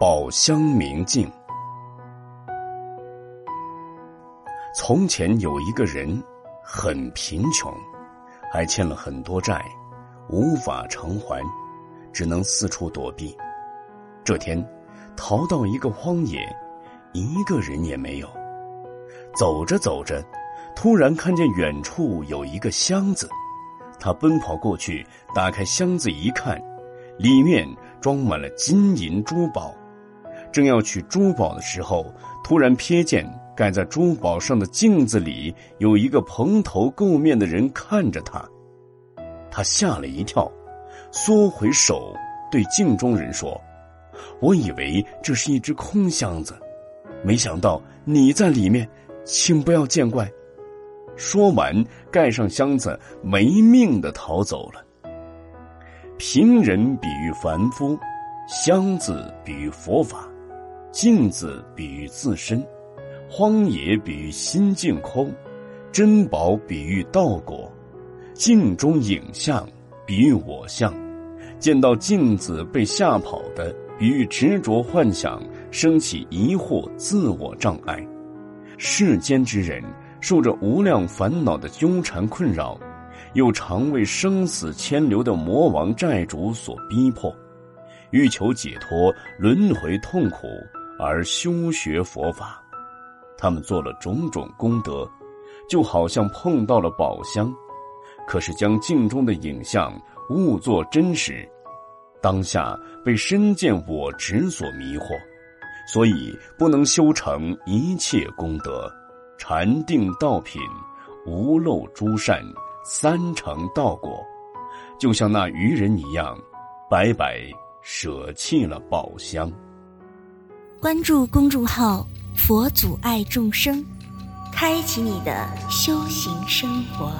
宝箱明镜。从前有一个人很贫穷，还欠了很多债，无法偿还，只能四处躲避。这天，逃到一个荒野，一个人也没有。走着走着，突然看见远处有一个箱子，他奔跑过去，打开箱子一看，里面装满了金银珠宝。正要取珠宝的时候，突然瞥见盖在珠宝上的镜子里有一个蓬头垢面的人看着他，他吓了一跳，缩回手对镜中人说：“我以为这是一只空箱子，没想到你在里面，请不要见怪。”说完，盖上箱子，没命的逃走了。平人比喻凡夫，箱子比喻佛法。镜子比喻自身，荒野比喻心境空，珍宝比喻道果，镜中影像比喻我相。见到镜子被吓跑的，比喻执着幻想，升起疑惑，自我障碍。世间之人受着无量烦恼的纠缠困扰，又常为生死牵流的魔王债主所逼迫，欲求解脱轮回痛苦。而修学佛法，他们做了种种功德，就好像碰到了宝箱，可是将镜中的影像误作真实，当下被身见我执所迷惑，所以不能修成一切功德，禅定道品，无漏诸善，三成道果，就像那愚人一样，白白舍弃了宝箱。关注公众号“佛祖爱众生”，开启你的修行生活。